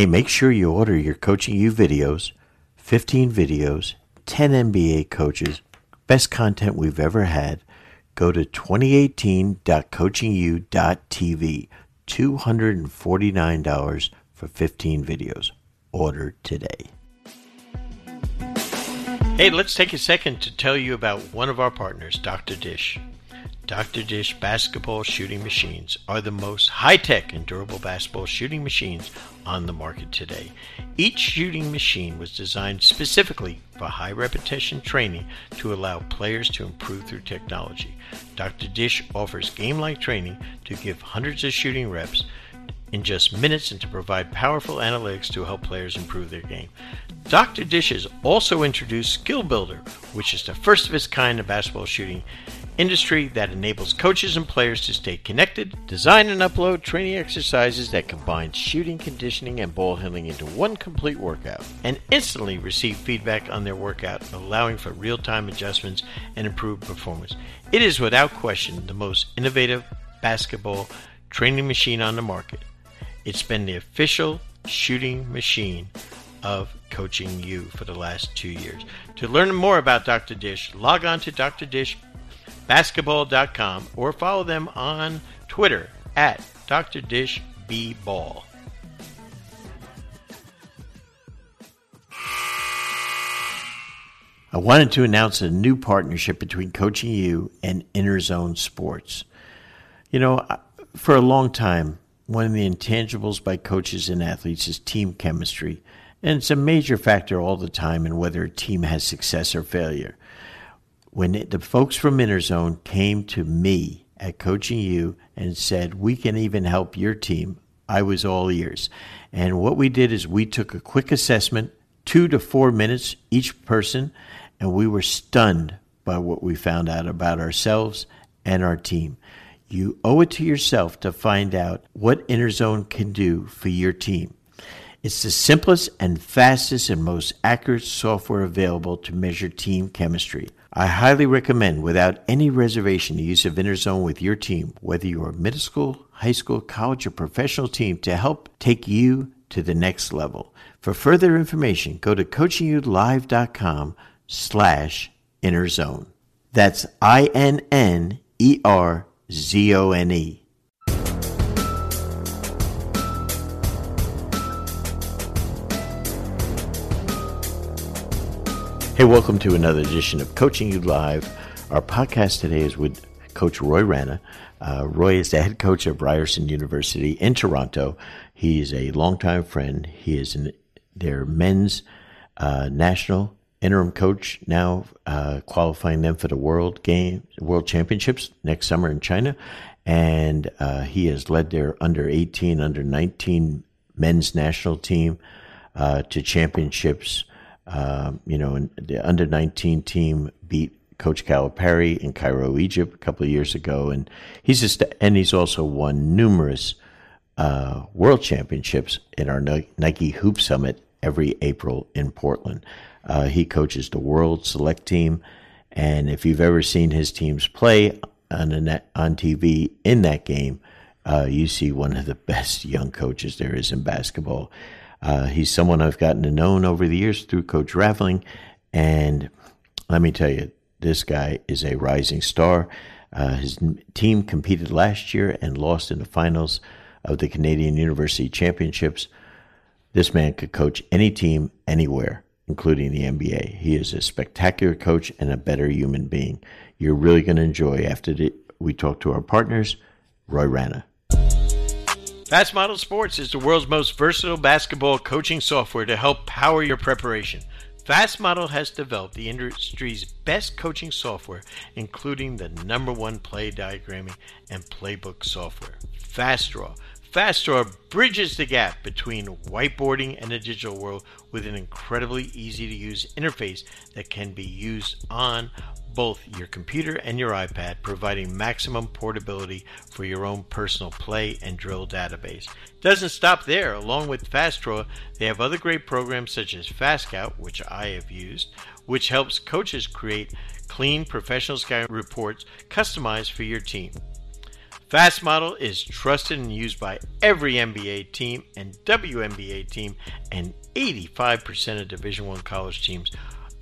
Hey, make sure you order your Coaching U videos, 15 videos, 10 NBA coaches, best content we've ever had. Go to 2018.coachingyou.tv. $249 for 15 videos. Order today. Hey, let's take a second to tell you about one of our partners, Dr. Dish. Dr. Dish basketball shooting machines are the most high tech and durable basketball shooting machines on the market today. Each shooting machine was designed specifically for high repetition training to allow players to improve through technology. Dr. Dish offers game like training to give hundreds of shooting reps in just minutes and to provide powerful analytics to help players improve their game. Dr. Dishes also introduced Skill Builder, which is the first of its kind in basketball shooting industry that enables coaches and players to stay connected, design and upload training exercises that combine shooting, conditioning, and ball handling into one complete workout, and instantly receive feedback on their workout, allowing for real time adjustments and improved performance. It is without question the most innovative basketball training machine on the market. It's been the official shooting machine of Coaching U for the last two years. To learn more about Dr. Dish, log on to drdishbasketball.com or follow them on Twitter at Dr. Dish B Ball. I wanted to announce a new partnership between Coaching U and Inner Zone Sports. You know, for a long time, one of the intangibles by coaches and athletes is team chemistry. And it's a major factor all the time in whether a team has success or failure. When it, the folks from Innerzone came to me at Coaching U and said, We can even help your team, I was all ears. And what we did is we took a quick assessment, two to four minutes each person, and we were stunned by what we found out about ourselves and our team. You owe it to yourself to find out what Innerzone can do for your team. It's the simplest and fastest and most accurate software available to measure team chemistry. I highly recommend, without any reservation, the use of Innerzone with your team, whether you're a middle school, high school, college, or professional team, to help take you to the next level. For further information, go to coachingyoulive.com slash Innerzone. That's I-N-N-E-R-Z-O-N-E. Hey, welcome to another edition of Coaching U Live. Our podcast today is with Coach Roy Rana. Uh, Roy is the head coach of Ryerson University in Toronto. He is a longtime friend. He is an, their men's uh, national interim coach now, uh, qualifying them for the World Game World Championships next summer in China, and uh, he has led their under 18, under 19 men's national team uh, to championships. Um, you know, the under 19 team beat Coach Calipari in Cairo, Egypt, a couple of years ago, and he's just and he's also won numerous uh, world championships in our Nike Hoop Summit every April in Portland. Uh, he coaches the World Select Team, and if you've ever seen his teams play on on TV in that game, uh, you see one of the best young coaches there is in basketball. Uh, he's someone I've gotten to know over the years through Coach Raveling. And let me tell you, this guy is a rising star. Uh, his team competed last year and lost in the finals of the Canadian University Championships. This man could coach any team anywhere, including the NBA. He is a spectacular coach and a better human being. You're really going to enjoy after the, we talk to our partners, Roy Rana. Fast Model Sports is the world's most versatile basketball coaching software to help power your preparation. Fast Model has developed the industry's best coaching software, including the number one play diagramming and playbook software, FastDraw. FastDraw bridges the gap between whiteboarding and the digital world with an incredibly easy to use interface that can be used on both your computer and your iPad, providing maximum portability for your own personal play and drill database. Doesn't stop there. Along with FastDraw, they have other great programs such as FastScout, which I have used, which helps coaches create clean professional scout reports customized for your team. Fast Model is trusted and used by every NBA team and WNBA team and 85% of Division 1 college teams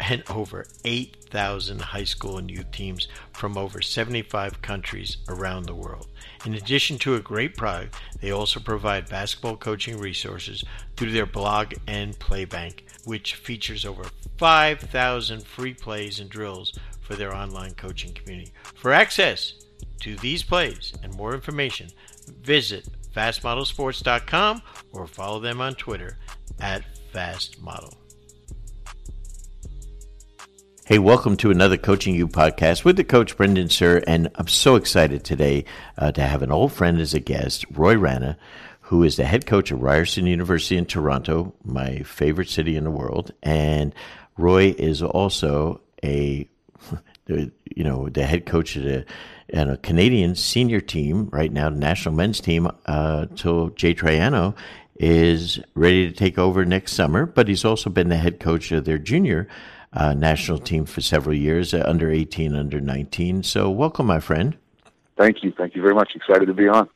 and over 8,000 high school and youth teams from over 75 countries around the world. In addition to a great product, they also provide basketball coaching resources through their blog and playbank, which features over 5,000 free plays and drills for their online coaching community. For access to these plays and more information, visit fastmodelsports.com or follow them on Twitter at fastmodel. Hey, welcome to another Coaching U podcast with the coach Brendan Suhr, and I'm so excited today uh, to have an old friend as a guest, Roy Rana, who is the head coach of Ryerson University in Toronto, my favorite city in the world, and Roy is also a, you know, the head coach of the and a Canadian senior team right now, national men's team, uh, Jay Triano is ready to take over next summer. But he's also been the head coach of their junior uh, national team for several years, uh, under 18, under 19. So, welcome, my friend. Thank you. Thank you very much. Excited to be on.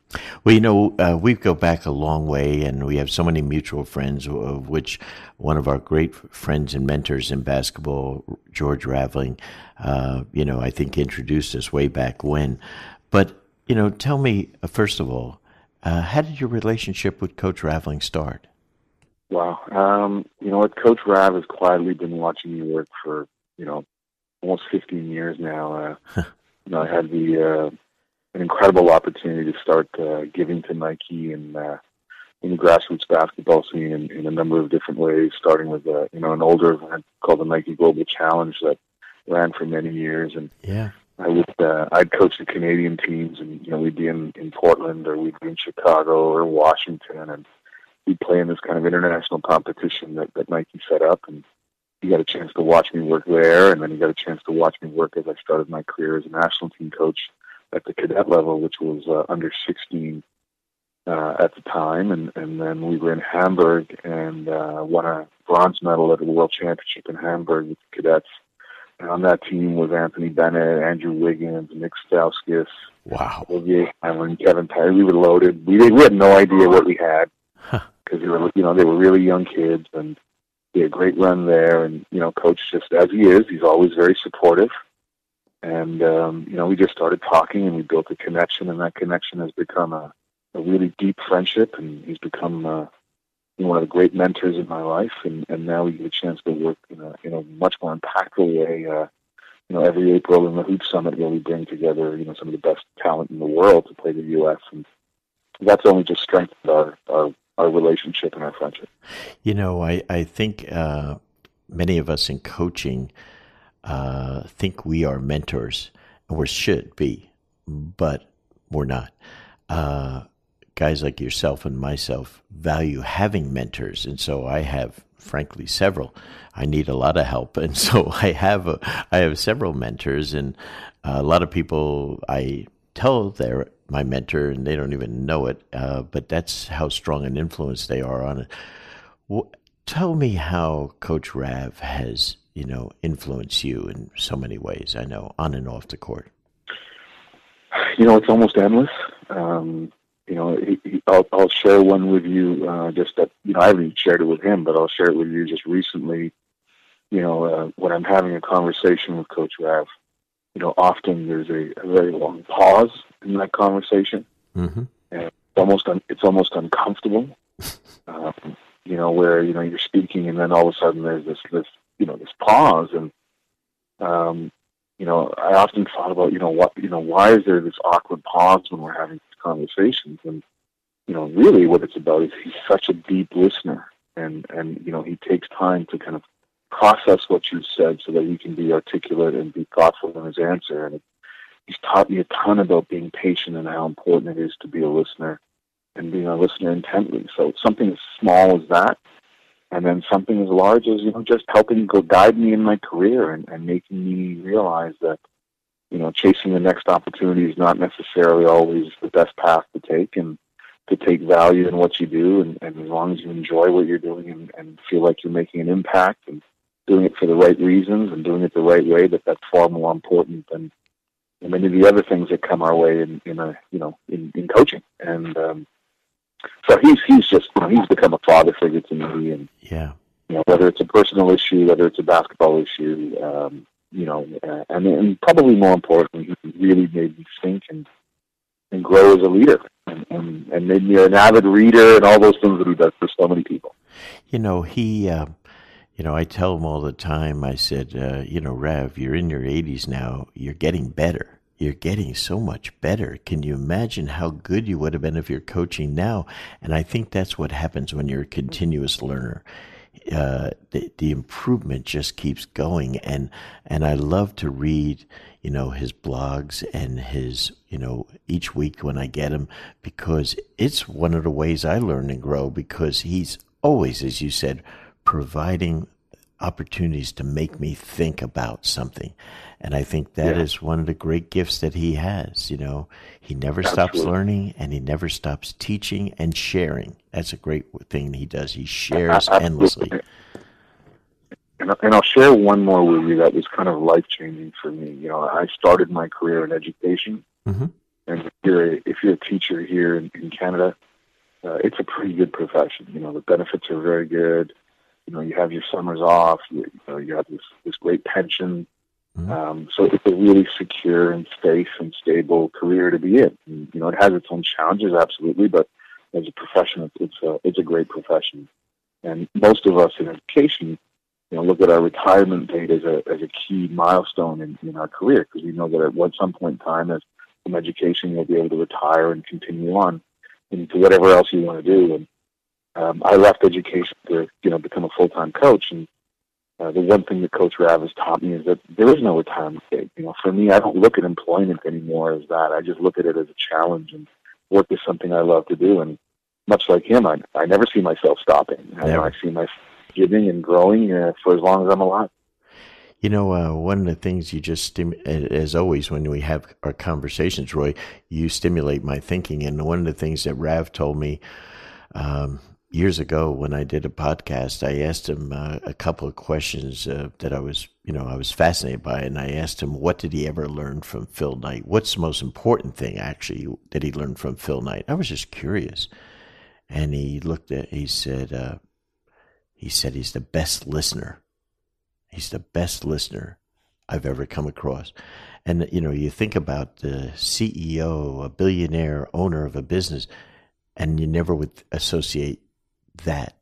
Well, you know, uh, we go back a long way, and we have so many mutual friends, of which one of our great friends and mentors in basketball, George Raveling, uh, you know, I think introduced us way back when. But, you know, tell me, uh, first of all, uh, how did your relationship with Coach Raveling start? Wow. Um, you know what? Coach Rav has quietly been watching me work for, you know, almost 15 years now. Uh, you know, I had the uh, an incredible opportunity to start uh, giving to Nike and uh, in the grassroots basketball scene in, in a number of different ways, starting with uh, you know an older event called the Nike Global Challenge that ran for many years, and yeah. I would uh, I'd coach the Canadian teams, and you know we'd be in in Portland or we'd be in Chicago or Washington, and we'd play in this kind of international competition that, that Nike set up, and you got a chance to watch me work there, and then you got a chance to watch me work as I started my career as a national team coach at the cadet level, which was uh, under 16 uh, at the time, and and then we were in Hamburg and uh, won a bronze medal at the World Championship in Hamburg with the cadets. And on that team was Anthony Bennett, Andrew Wiggins, Nick Stauskas, wow, Olivier Hanlan, Kevin Perry. We were loaded. We we had no idea what we had because they were you know they were really young kids and he had a great run there. And you know, coach just as he is, he's always very supportive. And um, you know, we just started talking and we built a connection, and that connection has become a, a really deep friendship. And he's become uh, one of the great mentors in my life. And, and now we get a chance to work in a in a much more impactful way. Uh, you know, every April in the Hoop Summit, where we bring together you know some of the best talent in the world to play the U.S. and that's only just strengthened our, our our relationship and our friendship. You know, I I think uh, many of us in coaching uh, think we are mentors, we should be, but we're not. Uh, guys like yourself and myself value having mentors, and so I have, frankly, several. I need a lot of help, and so I have a, I have several mentors, and a lot of people I tell they're my mentor, and they don't even know it. Uh, but that's how strong an influence they are on it. Tell me how Coach Rav has, you know, influence you in so many ways. I know on and off the court. You know, it's almost endless. Um, you know, he, he, I'll, I'll share one with you. Uh, just that you know, I haven't shared it with him, but I'll share it with you. Just recently, you know, uh, when I'm having a conversation with Coach Rav, you know, often there's a, a very long pause in that conversation, mm-hmm. and it's almost un, it's almost uncomfortable. um, you know, where you know you're speaking, and then all of a sudden there's this this you know this pause, and um, you know, I often thought about you know what you know why is there this awkward pause when we're having these conversations, and you know, really what it's about is he's such a deep listener, and and you know he takes time to kind of process what you said so that he can be articulate and be thoughtful in his answer. And he's taught me a ton about being patient and how important it is to be a listener and being a listener intently. So something as small as that, and then something as large as you know just helping go guide me in my career and, and making me realize that you know chasing the next opportunity is not necessarily always the best path to take and to take value in what you do and, and as long as you enjoy what you're doing and, and feel like you're making an impact and doing it for the right reasons and doing it the right way, that that's far more important than many of the other things that come our way in, in a you know in, in coaching. And um, so he's he's just you know, he's become a father figure to me, and yeah, you know whether it's a personal issue, whether it's a basketball issue, um, you know, uh, and and probably more importantly, he really made me think and and grow as a leader, and, and and made me an avid reader, and all those things that he does for so many people. You know, he. Uh you know, I tell him all the time, I said, uh, you know, Rav, you're in your 80s now. You're getting better. You're getting so much better. Can you imagine how good you would have been if you're coaching now? And I think that's what happens when you're a continuous learner. Uh, the, the improvement just keeps going. And, and I love to read, you know, his blogs and his, you know, each week when I get him, because it's one of the ways I learn and grow because he's always, as you said, providing opportunities to make me think about something. And I think that yeah. is one of the great gifts that he has. You know, he never Absolutely. stops learning and he never stops teaching and sharing. That's a great thing he does. He shares Absolutely. endlessly. And, and I'll share one more with you that was kind of life changing for me. You know, I started my career in education. Mm-hmm. And if you're, a, if you're a teacher here in, in Canada, uh, it's a pretty good profession. You know, the benefits are very good you know, you have your summers off. You, you know, you have this this great pension. Mm-hmm. Um, so it's a really secure and safe and stable career to be in. And, you know, it has its own challenges, absolutely, but as a profession, it's a it's a great profession. And most of us in education, you know, look at our retirement date as a as a key milestone in, in our career because we know that at some point in time, as from education, you'll be able to retire and continue on into whatever else you want to do. And um, I left education to you know become a full time coach, and uh, the one thing that Coach Rav has taught me is that there is no retirement date. You know, for me, I don't look at employment anymore as that. I just look at it as a challenge, and work is something I love to do. And much like him, I I never see myself stopping. I, I see myself giving and growing uh, for as long as I'm alive. You know, uh, one of the things you just, stim- as always, when we have our conversations, Roy, you stimulate my thinking. And one of the things that Rav told me um, years ago when I did a podcast, I asked him uh, a couple of questions uh, that I was, you know, I was fascinated by, and I asked him what did he ever learn from Phil Knight? What's the most important thing actually that he learned from Phil Knight? I was just curious, and he looked at, he said, uh, he said he's the best listener. He's the best listener I've ever come across. And you know, you think about the CEO, a billionaire owner of a business, and you never would associate that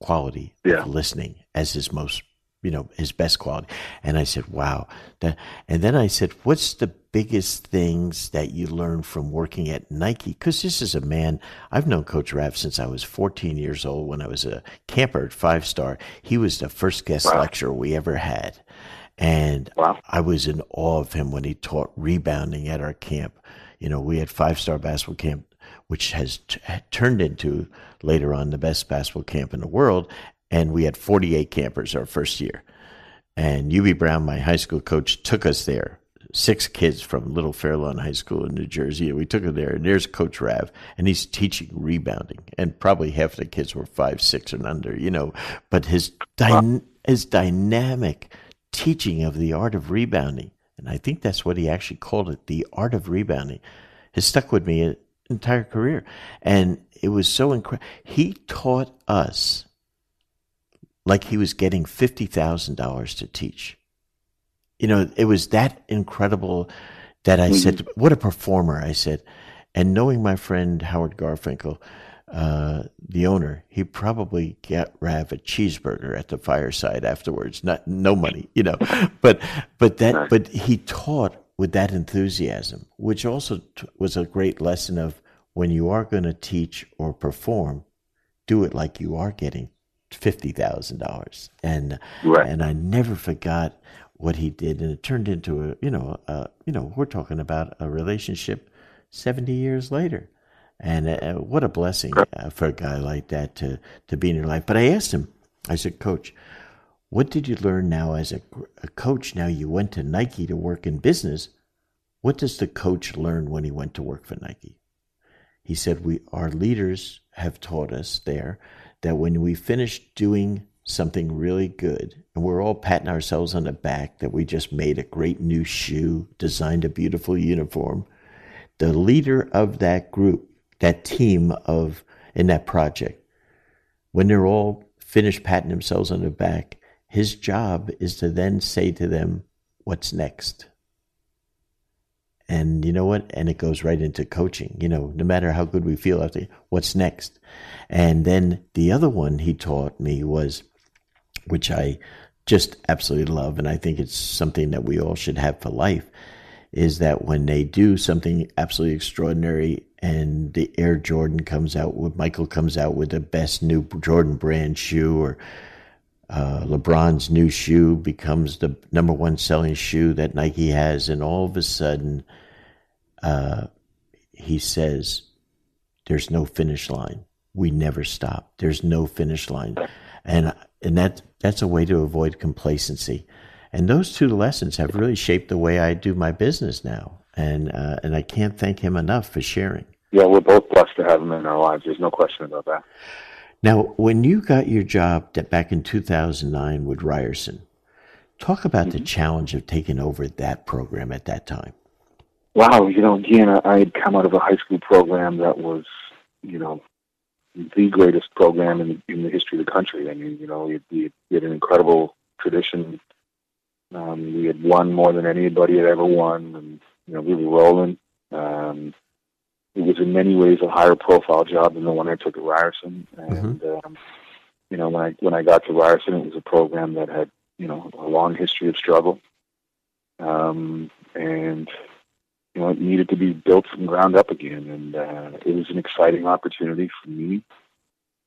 quality yeah. of listening as his most you know his best quality and i said wow that and then i said what's the biggest things that you learned from working at nike because this is a man i've known coach rav since i was 14 years old when i was a camper at five star he was the first guest wow. lecturer we ever had and wow. i was in awe of him when he taught rebounding at our camp you know we had five star basketball camp which has t- turned into later on the best basketball camp in the world. And we had 48 campers our first year. And UB Brown, my high school coach, took us there. Six kids from Little Fairlawn High School in New Jersey. And we took them there. And there's Coach Rav, and he's teaching rebounding. And probably half the kids were five, six, and under, you know. But his, dy- his dynamic teaching of the art of rebounding, and I think that's what he actually called it, the art of rebounding, has stuck with me entire career. And it was so incredible. He taught us like he was getting $50,000 to teach. You know, it was that incredible that I mm-hmm. said, What a performer! I said. And knowing my friend Howard Garfinkel, uh, the owner, he probably got Rav a cheeseburger at the fireside afterwards. Not no money, you know, but but that but he taught with that enthusiasm, which also t- was a great lesson of when you are going to teach or perform, do it like you are getting fifty thousand dollars. And right. and I never forgot what he did, and it turned into a you know a, you know we're talking about a relationship seventy years later. And uh, what a blessing uh, for a guy like that to, to be in your life. But I asked him, I said, Coach, what did you learn now as a, a coach? Now you went to Nike to work in business. What does the coach learn when he went to work for Nike? He said, we, Our leaders have taught us there that when we finish doing something really good, and we're all patting ourselves on the back that we just made a great new shoe, designed a beautiful uniform, the leader of that group, that team of in that project, when they're all finished patting themselves on the back, his job is to then say to them, What's next? And you know what? And it goes right into coaching. You know, no matter how good we feel after, what's next? And then the other one he taught me was, which I just absolutely love, and I think it's something that we all should have for life, is that when they do something absolutely extraordinary and the Air Jordan comes out with Michael comes out with the best new Jordan brand shoe or uh, LeBron's new shoe becomes the number one selling shoe that Nike has, and all of a sudden, uh, he says, "There's no finish line. We never stop. There's no finish line," and and that that's a way to avoid complacency. And those two lessons have really shaped the way I do my business now, and uh, and I can't thank him enough for sharing. Yeah, we're both blessed to have him in our lives. There's no question about that. Now, when you got your job back in 2009 with Ryerson, talk about mm-hmm. the challenge of taking over that program at that time. Wow, you know, again, I had come out of a high school program that was, you know, the greatest program in, in the history of the country. I mean, you know, we, we had an incredible tradition. Um, we had won more than anybody had ever won, and you know, we were rolling. Um, it was in many ways a higher profile job than the one I took at Ryerson. And mm-hmm. um, you know, when I when I got to Ryerson, it was a program that had you know a long history of struggle, um, and you know it needed to be built from ground up again. And uh, it was an exciting opportunity for me.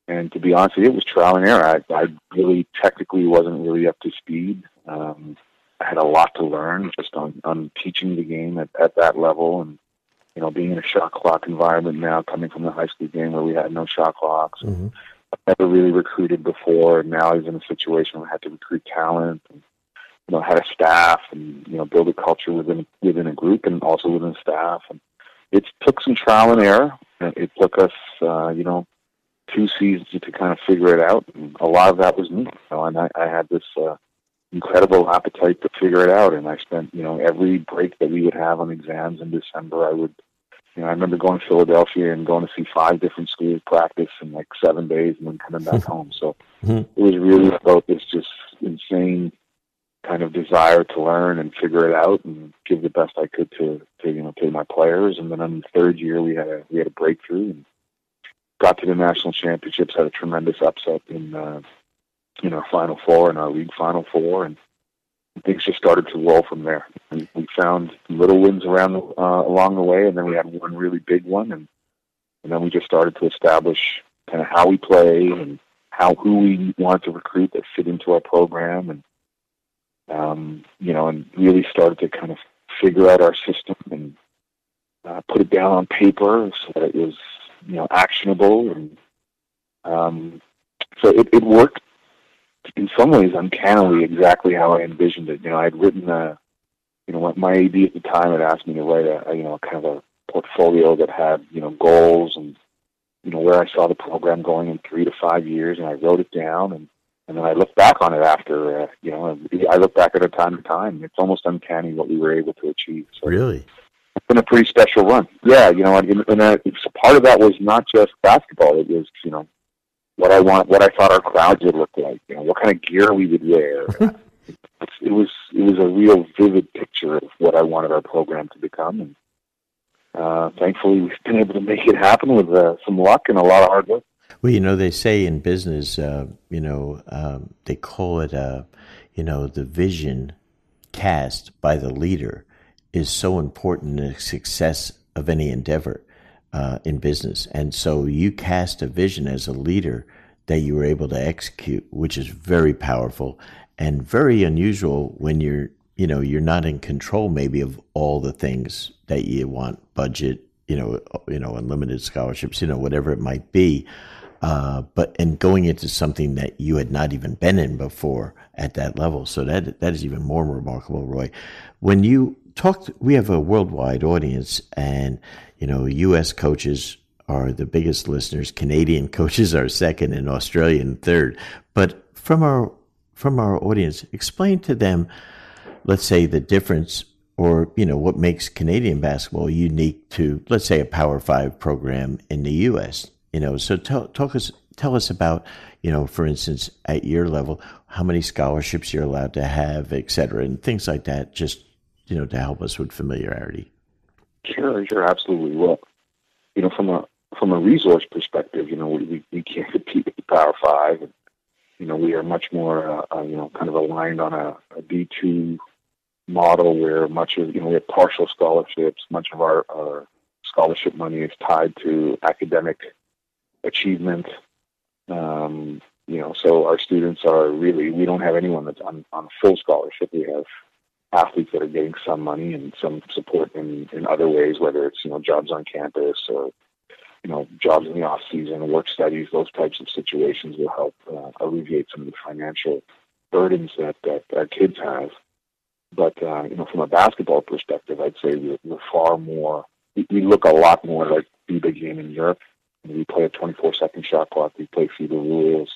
And to be honest, with you, it was trial and error. I, I really technically wasn't really up to speed. Um, I had a lot to learn just on on teaching the game at, at that level and you know, being in a shot clock environment now, coming from the high school game where we had no shot clocks. Mm-hmm. I've never really recruited before, and now he's in a situation where I had to recruit talent, and you know, had a staff, and you know, build a culture within within a group, and also within staff. And it took some trial and error. It took us, uh, you know, two seasons to kind of figure it out. And a lot of that was me, you know, and I, I had this uh, incredible appetite to figure it out. And I spent, you know, every break that we would have on exams in December, I would you know, I remember going to Philadelphia and going to see five different schools practice in like seven days and then coming back home. So mm-hmm. it was really about this just insane kind of desire to learn and figure it out and give the best I could to, to you know to my players. And then in the third year we had a we had a breakthrough and got to the national championships. Had a tremendous upset in uh, in our final four in our league final four and things just started to roll from there. And we found little wins around uh, along the way, and then we had one really big one, and and then we just started to establish kind of how we play and how who we wanted to recruit that fit into our program, and um, you know, and really started to kind of figure out our system and uh, put it down on paper so that it was you know actionable and um, so it, it worked in some ways uncannily exactly how I envisioned it. You know, I'd written a, you know, my AD at the time had asked me to write a, a, you know, kind of a portfolio that had, you know, goals and, you know, where I saw the program going in three to five years, and I wrote it down, and and then I look back on it after, uh, you know, I look back at it time to time. It's almost uncanny what we were able to achieve. So really, it's been a pretty special run. Yeah, you know, and, and uh, part of that was not just basketball; it was, you know, what I want, what I thought our crowds would look like, you know, what kind of gear we would wear. it was it was a real vivid picture of what I wanted our program to become, and uh, thankfully we've been able to make it happen with uh, some luck and a lot of hard work. Well, you know, they say in business, uh, you know, um, they call it, uh, you know, the vision cast by the leader is so important in the success of any endeavor uh, in business. And so you cast a vision as a leader that you were able to execute, which is very powerful and very unusual when you're, you know, you're not in control maybe of all the things that you want, budget, you know, you know, unlimited scholarships, you know, whatever it might be. Uh, but and going into something that you had not even been in before at that level, so that that is even more remarkable, Roy. When you talk, we have a worldwide audience, and you know, U.S. coaches are the biggest listeners. Canadian coaches are second, and Australian third. But from our from our audience, explain to them, let's say, the difference or you know what makes Canadian basketball unique to let's say a Power Five program in the U.S. You know, so tell talk us tell us about you know, for instance, at your level, how many scholarships you're allowed to have, et cetera, and things like that. Just you know, to help us with familiarity. Sure, sure, absolutely. Well, you know, from a from a resource perspective, you know, we we can't compete with the Power Five. And, you know, we are much more, uh, uh, you know, kind of aligned on a a D two model where much of you know we have partial scholarships. Much of our, our scholarship money is tied to academic achievement. Um, you know, so our students are really we don't have anyone that's on on full scholarship. We have athletes that are getting some money and some support in in other ways, whether it's you know jobs on campus or you know jobs in the off season, work studies, those types of situations will help uh, alleviate some of the financial burdens that that our kids have. But uh, you know, from a basketball perspective, I'd say we're, we're far more. We, we look a lot more like FIBA game in Europe. We play a 24 second shot clock. We play FIBA rules.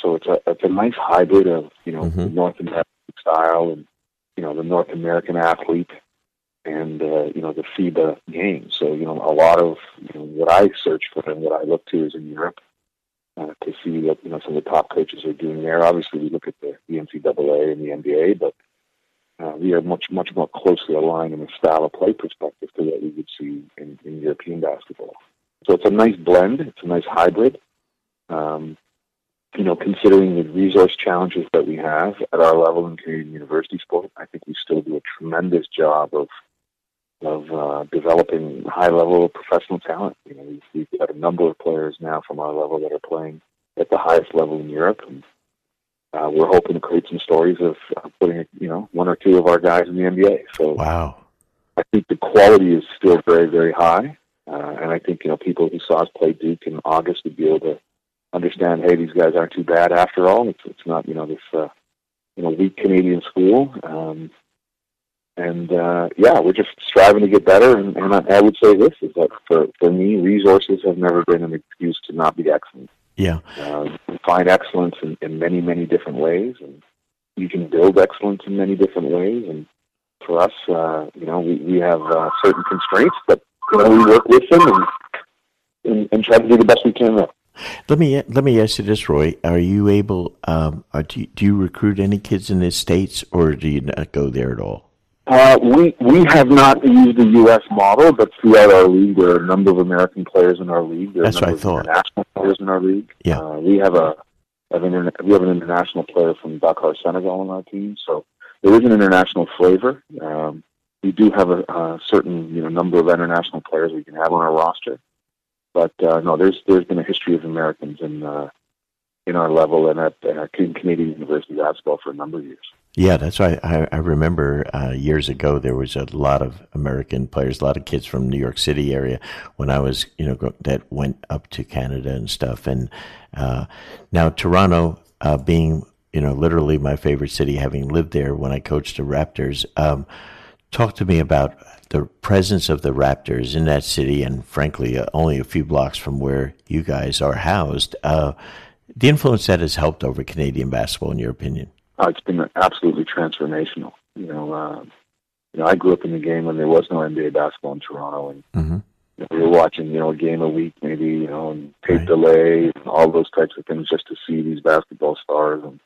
So it's a it's a nice hybrid of you know mm-hmm. North American style and you know the North American athlete and uh, you know the FIBA game. So you know a lot of you know, what I search for and what I look to is in Europe uh, to see what you know some of the top coaches are doing there. Obviously, we look at the, the NCAA and the NBA, but uh, we are much much more closely aligned in a style of play perspective to what we would see in, in European basketball. So it's a nice blend. It's a nice hybrid. Um, you know, considering the resource challenges that we have at our level in Canadian university sport, I think we still do a tremendous job of of uh, developing high level professional talent. You know, we've, we've got a number of players now from our level that are playing at the highest level in Europe, and uh, we're hoping to create some stories of uh, putting, you know, one or two of our guys in the NBA. So, wow, I think the quality is still very, very high, uh, and I think you know people who saw us play Duke in August would be able to understand, hey, these guys aren't too bad after all. It's it's not you know this uh, you know weak Canadian school. Um, and uh, yeah, we're just striving to get better. And, and I, I would say this is that for for me, resources have never been an excuse to not be excellent. Yeah. Uh, find excellence in, in many, many different ways, and you can build excellence in many different ways. And for us, uh, you know, we, we have uh, certain constraints, but you know, we work with them and, and, and try to do the best we can. Let me let me ask you this, Roy. Are you able? Um, are, do, you, do you recruit any kids in the states, or do you not go there at all? Uh, we we have not used the U.S. model, but throughout our league, there are a number of American players in our league. There are That's what I thought. International players in our league. Yeah, uh, we have a have an we have an international player from Dakar, Senegal, on our team. So there is an international flavor. Um, we do have a, a certain you know number of international players we can have on our roster, but uh, no, there's there's been a history of Americans in uh, in our level and at uh, Canadian University basketball for a number of years. Yeah, that's right. I, I remember uh, years ago there was a lot of American players, a lot of kids from New York City area when I was, you know, that went up to Canada and stuff. And uh, now Toronto, uh, being you know literally my favorite city, having lived there when I coached the Raptors. Um, talk to me about the presence of the Raptors in that city, and frankly, uh, only a few blocks from where you guys are housed. Uh, the influence that has helped over Canadian basketball, in your opinion. Uh, it's been absolutely transformational. You know, uh, you know, I grew up in the game when there was no NBA basketball in Toronto, and mm-hmm. you know, we were watching, you know, a game a week, maybe, you know, and tape right. delay, and all those types of things, just to see these basketball stars. And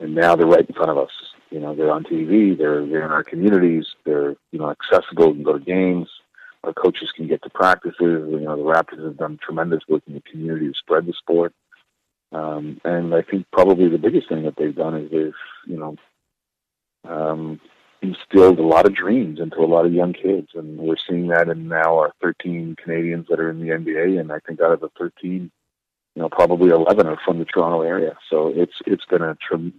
and now they're right in front of us. You know, they're on TV. They're they're in our communities. They're you know accessible. You can go to games. Our coaches can get to practices. You know, the Raptors have done tremendous work in the community to spread the sport. Um, and I think probably the biggest thing that they've done is they've, you know, um, instilled a lot of dreams into a lot of young kids, and we're seeing that in now our 13 Canadians that are in the NBA, and I think out of the 13, you know, probably 11 are from the Toronto area. So it's it's been a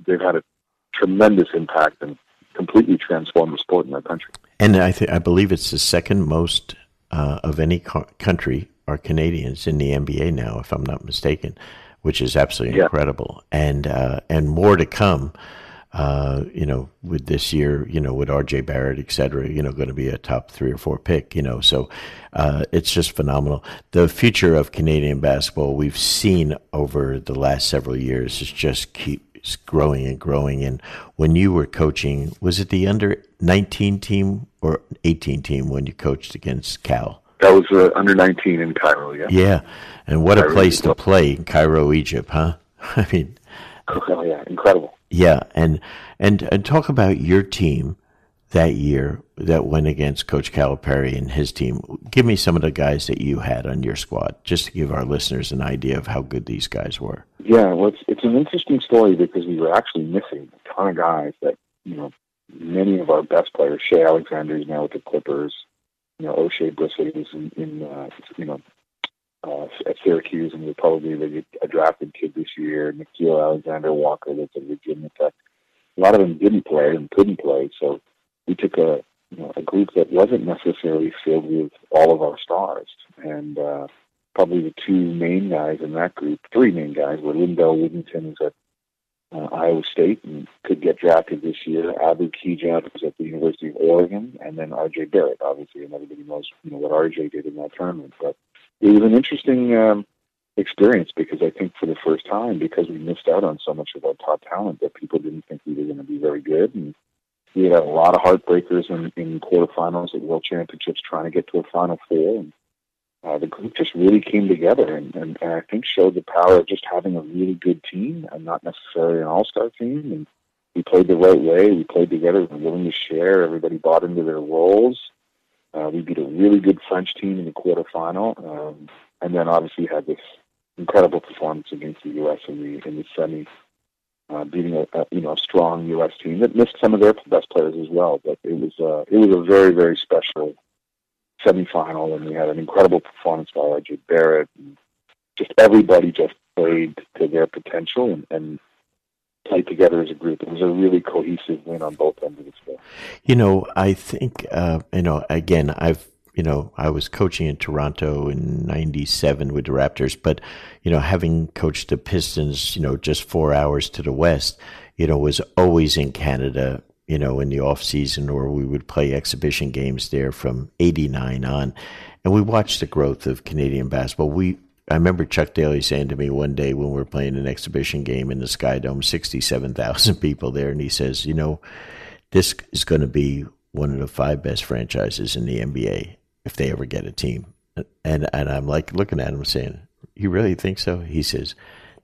they've had a tremendous impact and completely transformed the sport in our country. And I th- I believe it's the second most uh, of any co- country are Canadians in the NBA now, if I'm not mistaken which is absolutely yeah. incredible, and uh, and more to come. Uh, you know, with this year, you know, with R.J. Barrett, et cetera, you know, going to be a top three or four pick, you know, so uh, it's just phenomenal. The future of Canadian basketball we've seen over the last several years is just keep growing and growing. And when you were coaching, was it the under 19 team or 18 team when you coached against Cal? That was uh, under 19 in Cairo, yeah. Yeah. And what Cairo, a place to play in Cairo, Egypt, huh? I mean, oh, yeah, incredible. Yeah. And, and, and talk about your team that year that went against Coach Calipari and his team. Give me some of the guys that you had on your squad, just to give our listeners an idea of how good these guys were. Yeah, well, it's, it's an interesting story because we were actually missing a ton of guys that, you know, many of our best players, Shai Alexander is now with the Clippers, you know, Oshae Brissett is in, in uh, you know, uh, at Syracuse and was probably the, a drafted kid this year. Nickeil Alexander Walker that's at Virginia Tech. A lot of them didn't play and couldn't play, so we took a you know, a group that wasn't necessarily filled with all of our stars, and uh, probably the two main guys in that group, three main guys, were Lindell Wigginton, who's at uh, Iowa State and could get drafted this year. Abu Kigab, who's at the University of Oregon, and then R.J. Barrett, obviously, and everybody knows you know what R.J. did in that tournament. But it was an interesting um, experience because I think for the first time, because we missed out on so much of our top talent, that people didn't think we were going to be very good, and we had a lot of heartbreakers in, in quarterfinals at World Championships trying to get to a Final Four. And uh, the group just really came together and, and, and I think showed the power of just having a really good team and not necessarily an all-star team. And we played the right way. We played together. We were willing to share. Everybody bought into their roles. Uh, we beat a really good French team in the quarterfinal, um, and then obviously had this incredible performance against the U.S. in the in the semi uh, beating a, a, you know a strong U.S. team that missed some of their best players as well. But it was uh, it was a very very special semifinal, and we had an incredible performance by R.J. Barrett. And just everybody just played to their potential and, and played together as a group. It was a really cohesive win on both ends of the scale. You know, I think uh, you know. Again, I've you know, I was coaching in Toronto in 97 with the Raptors, but, you know, having coached the Pistons, you know, just four hours to the west, you know, was always in Canada, you know, in the off season, or we would play exhibition games there from 89 on. And we watched the growth of Canadian basketball. We, I remember Chuck Daly saying to me one day when we were playing an exhibition game in the Sky Dome, 67,000 people there, and he says, you know, this is going to be one of the five best franchises in the NBA if they ever get a team. And and I'm like looking at him saying, "You really think so?" He says,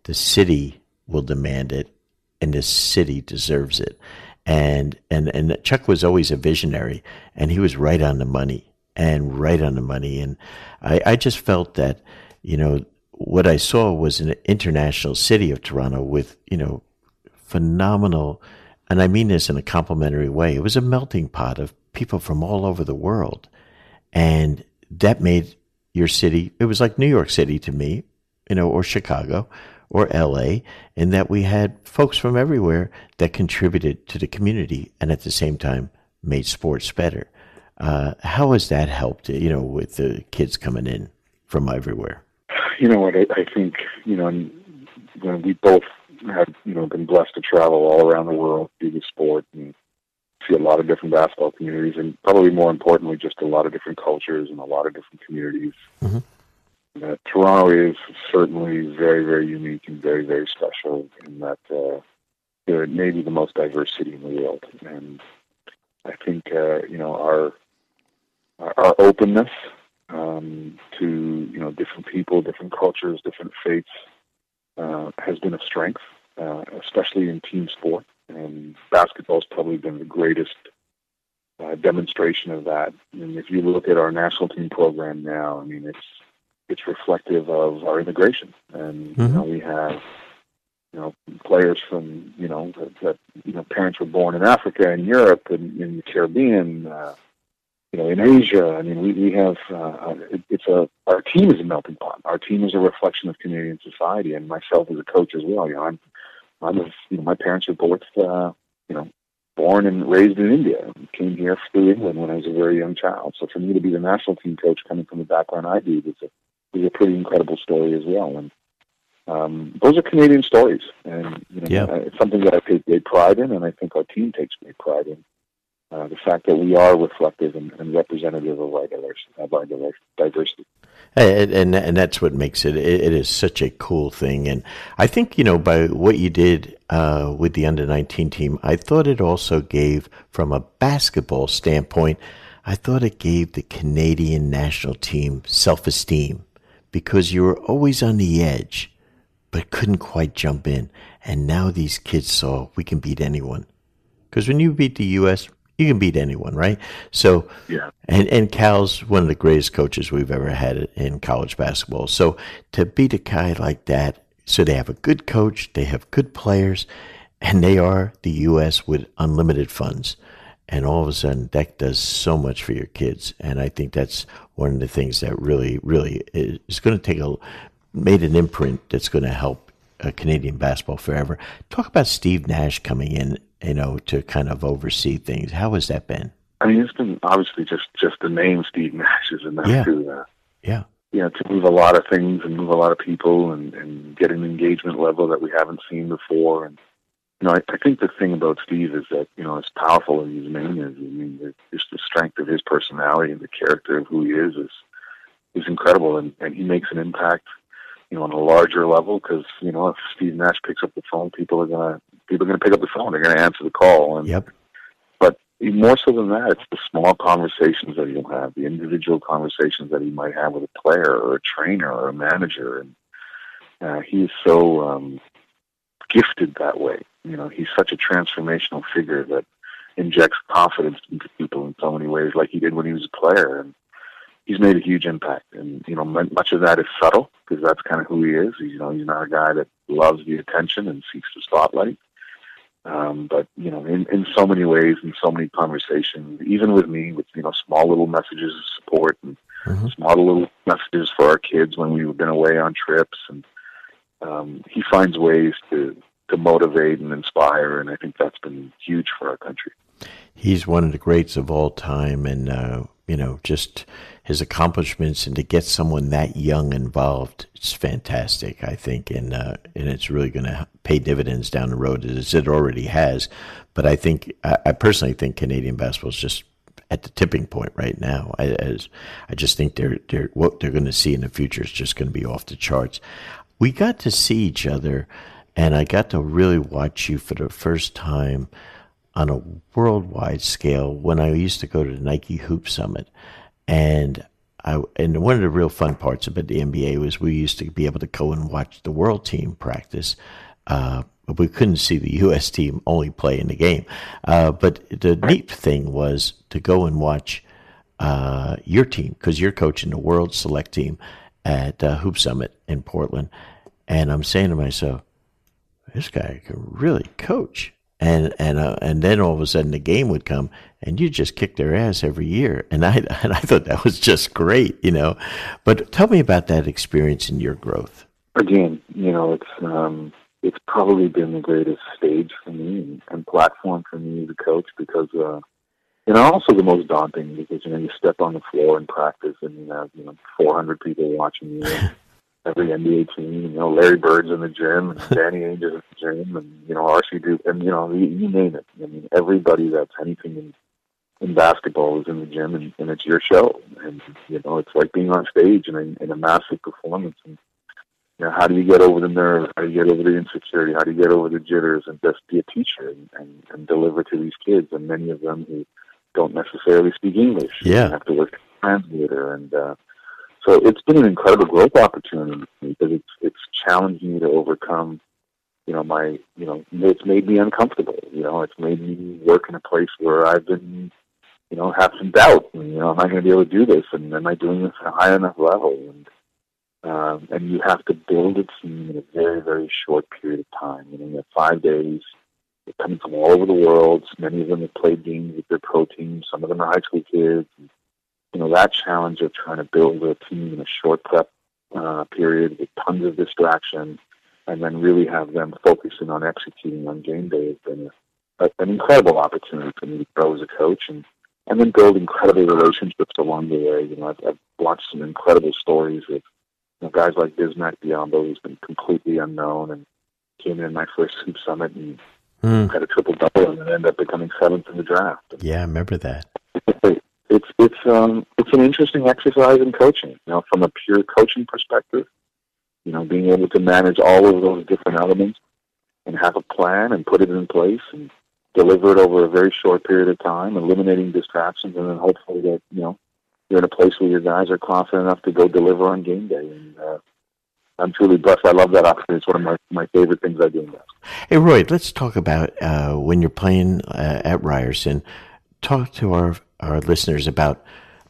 "The city will demand it, and the city deserves it." And and and Chuck was always a visionary, and he was right on the money, and right on the money. And I I just felt that you know what I saw was an international city of Toronto with you know phenomenal, and I mean this in a complimentary way. It was a melting pot of people from all over the world and that made your city, it was like New York City to me, you know, or Chicago or LA, in that we had folks from everywhere that contributed to the community and at the same time made sports better. Uh, how has that helped, you know, with the kids coming in from everywhere? You know what? I, I think, you know, when we both had, you know, been blessed to travel all around the world, do the sport and see a lot of different basketball communities, and probably more importantly, just a lot of different cultures and a lot of different communities. Mm-hmm. Uh, Toronto is certainly very, very unique and very, very special in that uh, it may be the most diverse city in the world, and I think uh, you know our our openness um, to you know different people, different cultures, different faiths uh, has been a strength, uh, especially in team sport. And basketball's probably been the greatest uh, demonstration of that. And if you look at our national team program now, I mean, it's it's reflective of our integration, and mm-hmm. you know, we have you know players from you know that, that you know parents were born in Africa and Europe and in the Caribbean. Uh, you know, in Asia, I mean, we, we have, uh, it, it's a, our team is a melting pot. Our team is a reflection of Canadian society and myself as a coach as well. You know, I'm, I'm, a, you know, my parents were both, uh, you know, born and raised in India. Came here through England when I was a very young child. So for me to be the national team coach, coming from the background I do, was a, was a pretty incredible story as well. And um, those are Canadian stories, and you know, yeah. it's something that I take great pride in, and I think our team takes great pride in. Uh, the fact that we are reflective and, and representative of our diversity, of our diversity. And, and, and that's what makes it, it, it is such a cool thing. And I think, you know, by what you did uh, with the under 19 team, I thought it also gave, from a basketball standpoint, I thought it gave the Canadian national team self esteem because you were always on the edge, but couldn't quite jump in. And now these kids saw we can beat anyone. Because when you beat the U.S., you can beat anyone, right? So, yeah. And and Cal's one of the greatest coaches we've ever had in college basketball. So to beat a guy like that, so they have a good coach, they have good players, and they are the U.S. with unlimited funds and all of a sudden that does so much for your kids and i think that's one of the things that really really is going to take a made an imprint that's going to help uh, canadian basketball forever. Talk about steve nash coming in you know to kind of oversee things. How has that been? I mean it's been obviously just just the name steve nash is enough yeah. to uh, yeah. you know, to move a lot of things and move a lot of people and, and get an engagement level that we haven't seen before. And you know, I, I think the thing about Steve is that, you know, as powerful as his name is, I mean, just the strength of his personality and the character of who he is is is incredible, and, and he makes an impact, you know, on a larger level. Because you know, if Steve Nash picks up the phone, people are gonna people are gonna pick up the phone. They're gonna answer the call. And yep. But more so than that, it's the small conversations that he'll have, the individual conversations that he might have with a player or a trainer or a manager, and uh, he's so um, gifted that way. You know, he's such a transformational figure that injects confidence into people in so many ways, like he did when he was a player. And he's made a huge impact. And you know, much of that is subtle because that's kind of who he is. He's, you know, he's not a guy that loves the attention and seeks the spotlight. Um, but you know, in, in so many ways, in so many conversations, even with me, with you know, small little messages of support and mm-hmm. small little messages for our kids when we've been away on trips, and um, he finds ways to to motivate and inspire, and I think that's been huge for our country. He's one of the greats of all time, and uh, you know, just his accomplishments and to get someone that young involved, it's fantastic. I think, and uh, and it's really going to pay dividends down the road as it already has. But I think, I, I personally think Canadian basketball is just at the tipping point right now. I, as, I just think they're they're what they're going to see in the future is just going to be off the charts. We got to see each other and I got to really watch you for the first time on a worldwide scale when I used to go to the Nike Hoop Summit. And I, and one of the real fun parts about the NBA was we used to be able to go and watch the world team practice. Uh, but we couldn't see the U.S. team only play in the game. Uh, but the neat thing was to go and watch uh, your team because you're coaching the world select team at uh, Hoop Summit in Portland. And I'm saying to myself, this guy can really coach. And and uh, and then all of a sudden the game would come, and you just kick their ass every year. And I and I thought that was just great, you know. But tell me about that experience in your growth. Again, you know, it's um, it's probably been the greatest stage for me and, and platform for me as a coach because uh, you know also the most daunting because you know you step on the floor in practice and you have you know 400 people watching you. every NBA team. You know, Larry Bird's in the gym, and Danny Ainge is in the gym, and you know, RC Duke, and you know, you, you name it. I mean, everybody that's anything in in basketball is in the gym, and, and it's your show. And you know, it's like being on stage in in a massive performance. And you know, how do you get over the nerves? How do you get over the insecurity? How do you get over the jitters? And just be a teacher and, and, and deliver to these kids, and many of them who don't necessarily speak English. Yeah, you have to work translator and. uh so it's been an incredible growth opportunity because it's it's challenged me to overcome, you know, my you know it's made me uncomfortable. You know, it's made me work in a place where I've been, you know, have some doubt. And, you know, am I going to be able to do this? And am I doing this at a high enough level? And um, and you have to build a team in a very very short period of time. You know, you have five days. They're coming from all over the world. Many of them have played games with their pro teams. Some of them are high school kids. And, you know, that challenge of trying to build a team in a short prep uh, period with tons of distraction and then really have them focusing on executing on game day has been a, an incredible opportunity for me to grow as a coach and, and then build incredible relationships along the way. You know, I've, I've watched some incredible stories of you know, guys like Bismack Biyombo, who's been completely unknown and came in my first Hoop Summit and mm. had a triple double and then ended up becoming seventh in the draft. Yeah, I remember that it's it's um it's an interesting exercise in coaching. You know, from a pure coaching perspective, you know, being able to manage all of those different elements and have a plan and put it in place and deliver it over a very short period of time, eliminating distractions, and then hopefully that you know you're in a place where your guys are confident enough to go deliver on game day. And uh, I'm truly blessed. I love that opportunity. It's one of my, my favorite things I do Hey, Roy, let's talk about uh, when you're playing uh, at Ryerson. Talk to our, our listeners about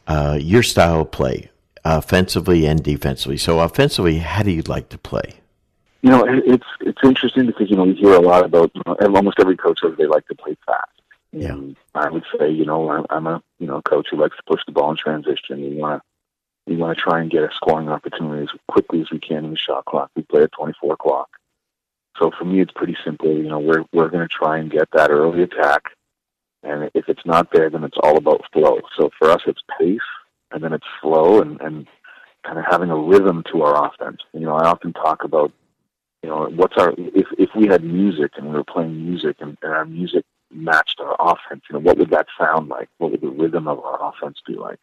uh, your style of play, offensively and defensively. So, offensively, how do you like to play? You know, it's it's interesting because you know we hear a lot about you know, almost every coach says they like to play fast. Yeah. And I would say, you know, I'm, I'm a you know coach who likes to push the ball in transition. We want to we want to try and get a scoring opportunity as quickly as we can in the shot clock. We play at 24 o'clock. So for me, it's pretty simple. You know, we're we're going to try and get that early attack, and if it's not there, then it's all about flow. So for us, it's pace, and then it's flow, and and kind of having a rhythm to our offense. You know, I often talk about, you know, what's our if if we had music and we were playing music and, and our music matched our offense, you know, what would that sound like? What would the rhythm of our offense be like?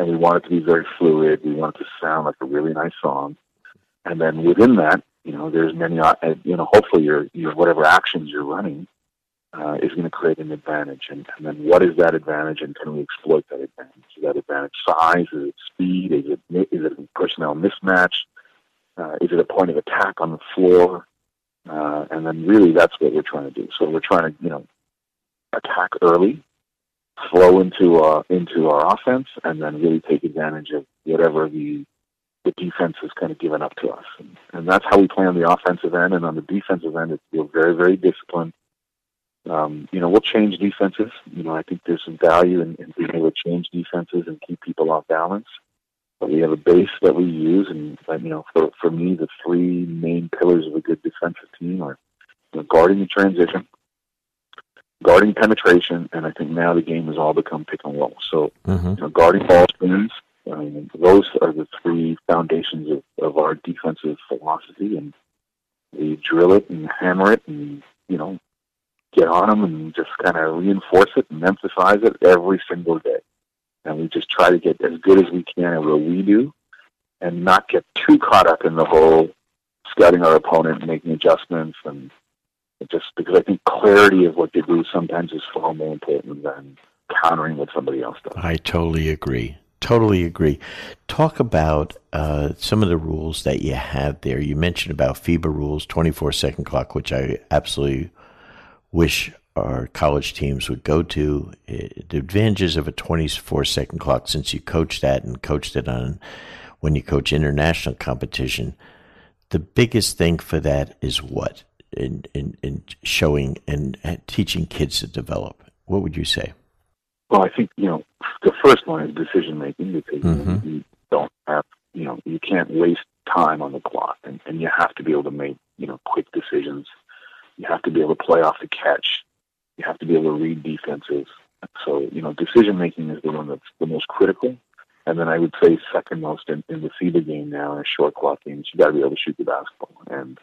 and we want it to be very fluid. We want it to sound like a really nice song, and then within that, you know, there's many, uh, you know, hopefully your your whatever actions you're running uh, is going to create an advantage, and, and then what is that advantage, and can we exploit that advantage? Is that advantage size? Is it speed? Is it is it personnel mismatch? Uh, is it a point of attack on the floor? Uh, and then really, that's what we're trying to do. So we're trying to, you know, attack early flow into uh, into our offense, and then really take advantage of whatever the the defense has kind of given up to us. And, and that's how we play on the offensive end, and on the defensive end, it's, we're very very disciplined. Um, you know, we'll change defenses. You know, I think there's some value in, in being able to change defenses and keep people off balance. But we have a base that we use, and you know, for for me, the three main pillars of a good defensive team are you know, guarding the transition, guarding penetration, and I think now the game has all become pick and roll. So, mm-hmm. you know, guarding ball screens, I mean, those are the three foundations of, of our defensive philosophy, and we drill it and hammer it, and you know, get on them and just kind of reinforce it and emphasize it every single day. And we just try to get as good as we can at what we do, and not get too caught up in the whole scouting our opponent and making adjustments and just because I think clarity of what they do sometimes is far more important than countering what somebody else does. I totally agree. Totally agree. Talk about uh, some of the rules that you have there. You mentioned about FIBA rules, 24 second clock, which I absolutely wish our college teams would go to. The advantages of a 24 second clock, since you coached that and coached it on when you coach international competition, the biggest thing for that is what? in, in, in showing and teaching kids to develop? What would you say? Well, I think you know the first one is decision making because mm-hmm. you don't have you know you can't waste time on the clock, and, and you have to be able to make you know quick decisions. You have to be able to play off the catch. You have to be able to read defenses. So you know decision making is the one that's the most critical. And then I would say second most in, in the FIBA game now in a short clock games, you got to be able to shoot the basketball. And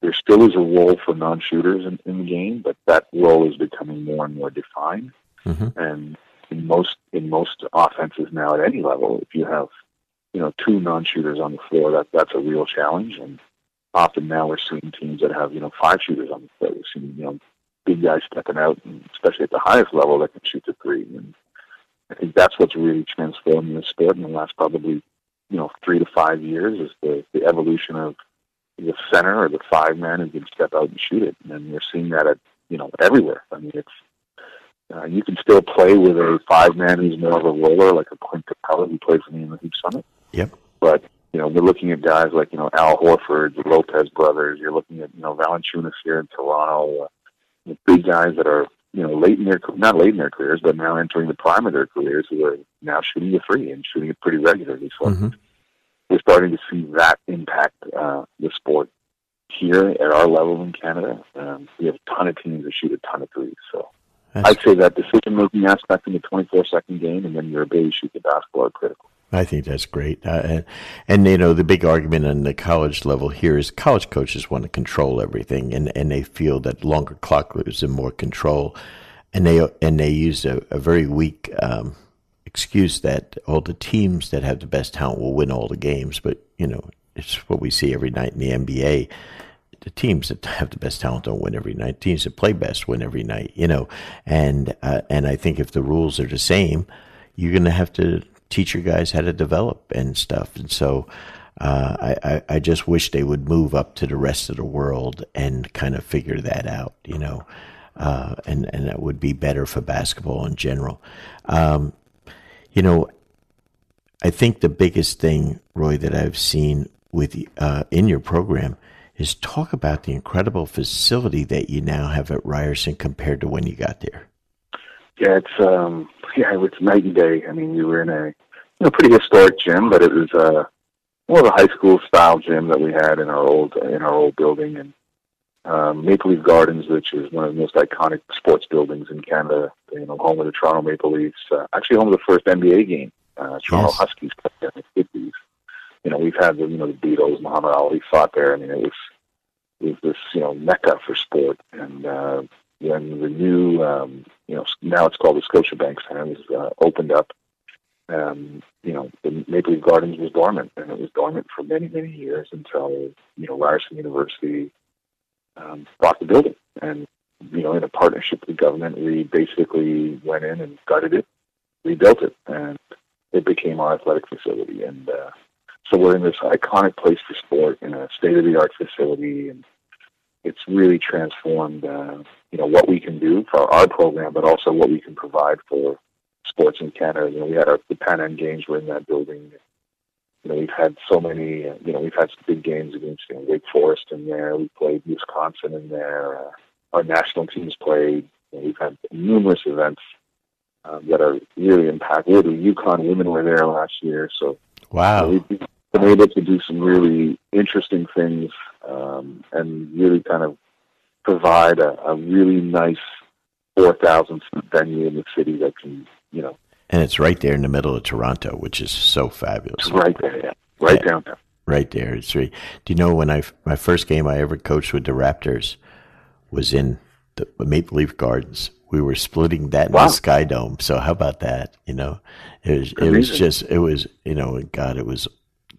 there still is a role for non-shooters in, in the game, but that role is becoming more and more defined. Mm-hmm. And in most in most offenses now at any level, if you have you know two non-shooters on the floor, that that's a real challenge. And often now we're seeing teams that have you know five shooters on the floor. We're seeing you know big guys stepping out, and especially at the highest level, that can shoot the three. And I think that's what's really transformed the sport in the last probably you know three to five years is the the evolution of the center or the five man who can step out and shoot it. And we're seeing that at you know everywhere. I mean, it's uh, you can still play with a five man who's more of a roller, like a Clint Capela who plays for me in the Hoop Summit. Yep. But you know, we're looking at guys like you know Al Horford, the Lopez brothers. You're looking at you know Valanciunas here in Toronto. Uh, big guys that are you know late in their not late in their careers, but now entering the prime of their careers, who are now shooting the three and shooting it pretty regularly. So. Mm-hmm we're starting to see that impact uh, the sport here at our level in Canada. Um, we have a ton of teams that shoot a ton of threes. So That's I'd say that decision making aspect in the 24 second game and then your ability to shoot the basketball are critical. I think that's great. Uh, and, and, you know, the big argument on the college level here is college coaches want to control everything and, and they feel that longer clock gives them more control. And they, and they use a, a very weak, um, excuse that all the teams that have the best talent will win all the games, but you know it's what we see every night in the NBA. The teams that have the best talent don't win every night. Teams that play best win every night. You know, and uh, and I think if the rules are the same, you're going to have to teach your guys how to develop and stuff. And so. Uh, I, I just wish they would move up to the rest of the world and kind of figure that out, you know, uh, and and that would be better for basketball in general. Um, you know, I think the biggest thing, Roy, that I've seen with uh, in your program is talk about the incredible facility that you now have at Ryerson compared to when you got there. Yeah, it's um, yeah, it's night and day. I mean, we were in a you know pretty historic gym, but it was uh, more of a high school style gym that we had in our old in our old building, and um, Maple Leaf Gardens, which is one of the most iconic sports buildings in Canada. You know, home of the Toronto Maple Leafs. Uh, actually, home of the first NBA game. Uh, Toronto yes. Huskies played in the fifties. You know, we've had the you know the Beatles, Muhammad Ali fought there. I mean, it was it was this you know mecca for sport. And uh, when the new um, you know now it's called the Scotiabank Center was uh, opened up, um, you know the Maple Leaf Gardens was dormant, and it was dormant for many many years until you know Ryerson University um, bought the building. And, you know, in a partnership with the government, we basically went in and gutted it, rebuilt it, and it became our athletic facility. And uh, so we're in this iconic place for sport in a state of the art facility. And it's really transformed, uh, you know, what we can do for our program, but also what we can provide for sports in Canada. You know, we had our, the Pan Am Games were in that building you know, we've had so many, you know, we've had some big games against you know, Wake Forest in there. We played Wisconsin in there. Uh, our national teams played. You know, we've had numerous events um, that are really impactful. The UConn women were there last year, so wow, you know, we've been able to do some really interesting things um, and really kind of provide a, a really nice four thousand venue in the city that can, you know, and it's right there in the middle of Toronto, which is so fabulous. It's right there, yeah. Right yeah, down there. Right there. It's right. Do you know when I my first game I ever coached with the Raptors was in the Maple Leaf Gardens. We were splitting that wow. in the Sky Dome. So how about that? You know, it was it was just it was you know God it was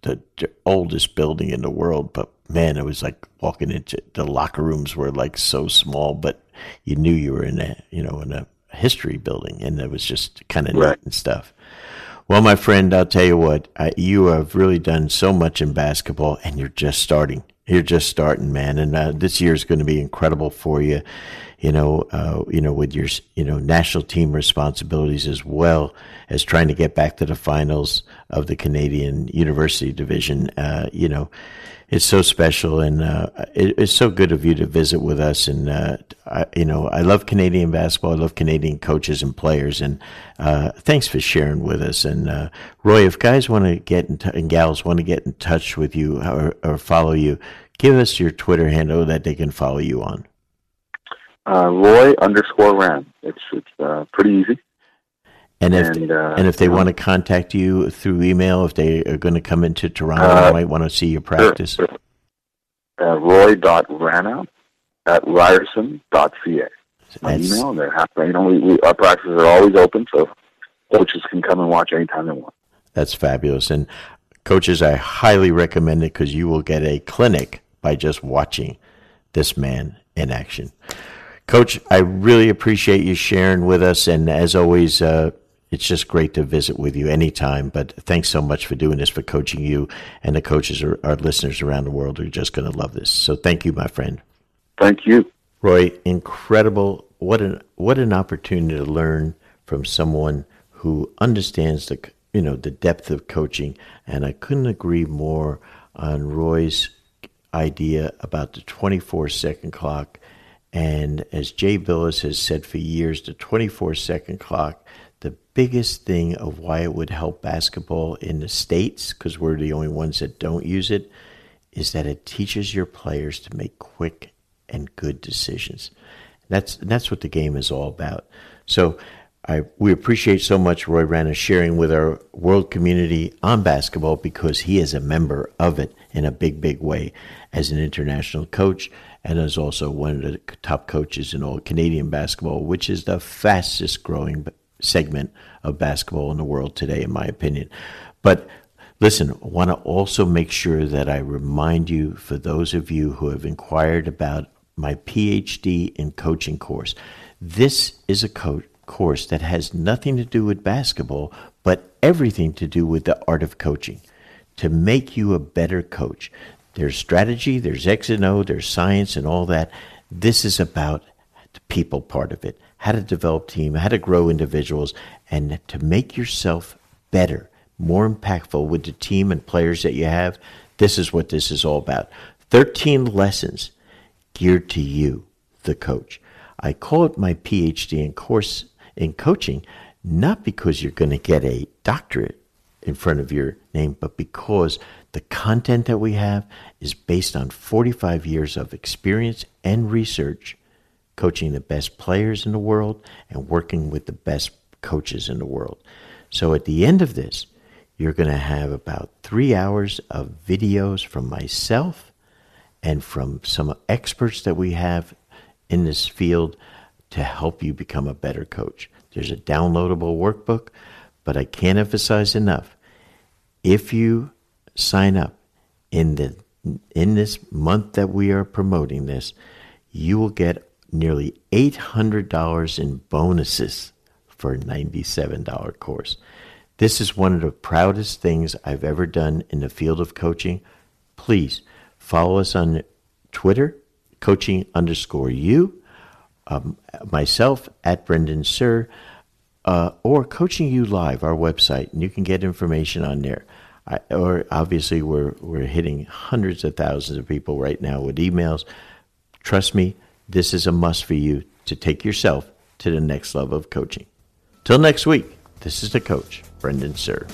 the oldest building in the world, but man, it was like walking into the locker rooms were like so small, but you knew you were in a you know in a history building, and it was just kind of right. neat and stuff. Well, my friend, I'll tell you what, I, you have really done so much in basketball, and you're just starting. You're just starting, man, and uh, this year is going to be incredible for you. You know, uh, you know, with your you know national team responsibilities as well as trying to get back to the finals of the Canadian University Division. Uh, you know, it's so special and uh, it, it's so good of you to visit with us. And uh, I, you know, I love Canadian basketball. I love Canadian coaches and players. And uh, thanks for sharing with us. And uh, Roy, if guys want to get in t- and gals want to get in touch with you or, or, follow you, give us your Twitter handle that they can follow you on. Uh, Roy underscore Ran. It's it's uh, pretty easy. And if and, uh, and if they want to contact you through email, if they are going to come into Toronto, uh, might want to see your practice. Sure, sure. Uh, Roy.rana at ryerson.ca. My email, they're happy. You know, we, we, our practices are always open, so coaches can come and watch anytime they want. That's fabulous. And coaches, I highly recommend it because you will get a clinic by just watching this man in action. Coach, I really appreciate you sharing with us. And as always, uh, it's just great to visit with you anytime. But thanks so much for doing this, for Coaching U, and the coaches, are, our listeners around the world are just going to love this. So thank you, my friend. Thank you, Roy. Incredible! What an what an opportunity to learn from someone who understands the you know the depth of coaching. And I couldn't agree more on Roy's idea about the 24 second clock. And as Jay Bilas has said for years, the 24 second clock the biggest thing of why it would help basketball in the States, because we're the only ones that don't use it, is that it teaches your players to make quick and good decisions. That's that's what the game is all about. So I we appreciate so much Roy Rana sharing with our world community on basketball because he is a member of it in a big, big way as an international coach and as also one of the top coaches in all Canadian basketball, which is the fastest growing segment of basketball in the world today, in my opinion. But listen, I want to also make sure that I remind you, for those of you who have inquired about my PhD in coaching course, this is a co- course that has nothing to do with basketball, but everything to do with the art of coaching to make you a better coach. There's strategy, there's X and O, there's science and all that. This is about the people part of it how to develop team, how to grow individuals, and to make yourself better, more impactful with the team and players that you have. This is what this is all about. 13 lessons geared to you, the coach. I call it my PhD in course in coaching, not because you're going to get a doctorate in front of your name, but because the content that we have is based on 45 years of experience and research coaching the best players in the world and working with the best coaches in the world. So at the end of this, you're going to have about three hours of videos from myself and from some experts that we have in this field to help you become a better coach. There's a downloadable workbook, but I can't emphasize enough. If you sign up in the in this month that we are promoting this, you will get nearly $800 in bonuses for a $97 course. This is one of the proudest things I've ever done in the field of coaching. Please follow us on Twitter, coaching underscore you, um, myself at Brendan Suhr, uh, or Coaching U Live, our website, and you can get information on there. I, or obviously, we're we're hitting hundreds of thousands of people right now with emails. Trust me, this is a must for you to take yourself to the next level of coaching. Till next week, this is the coach, Brendan Suhr.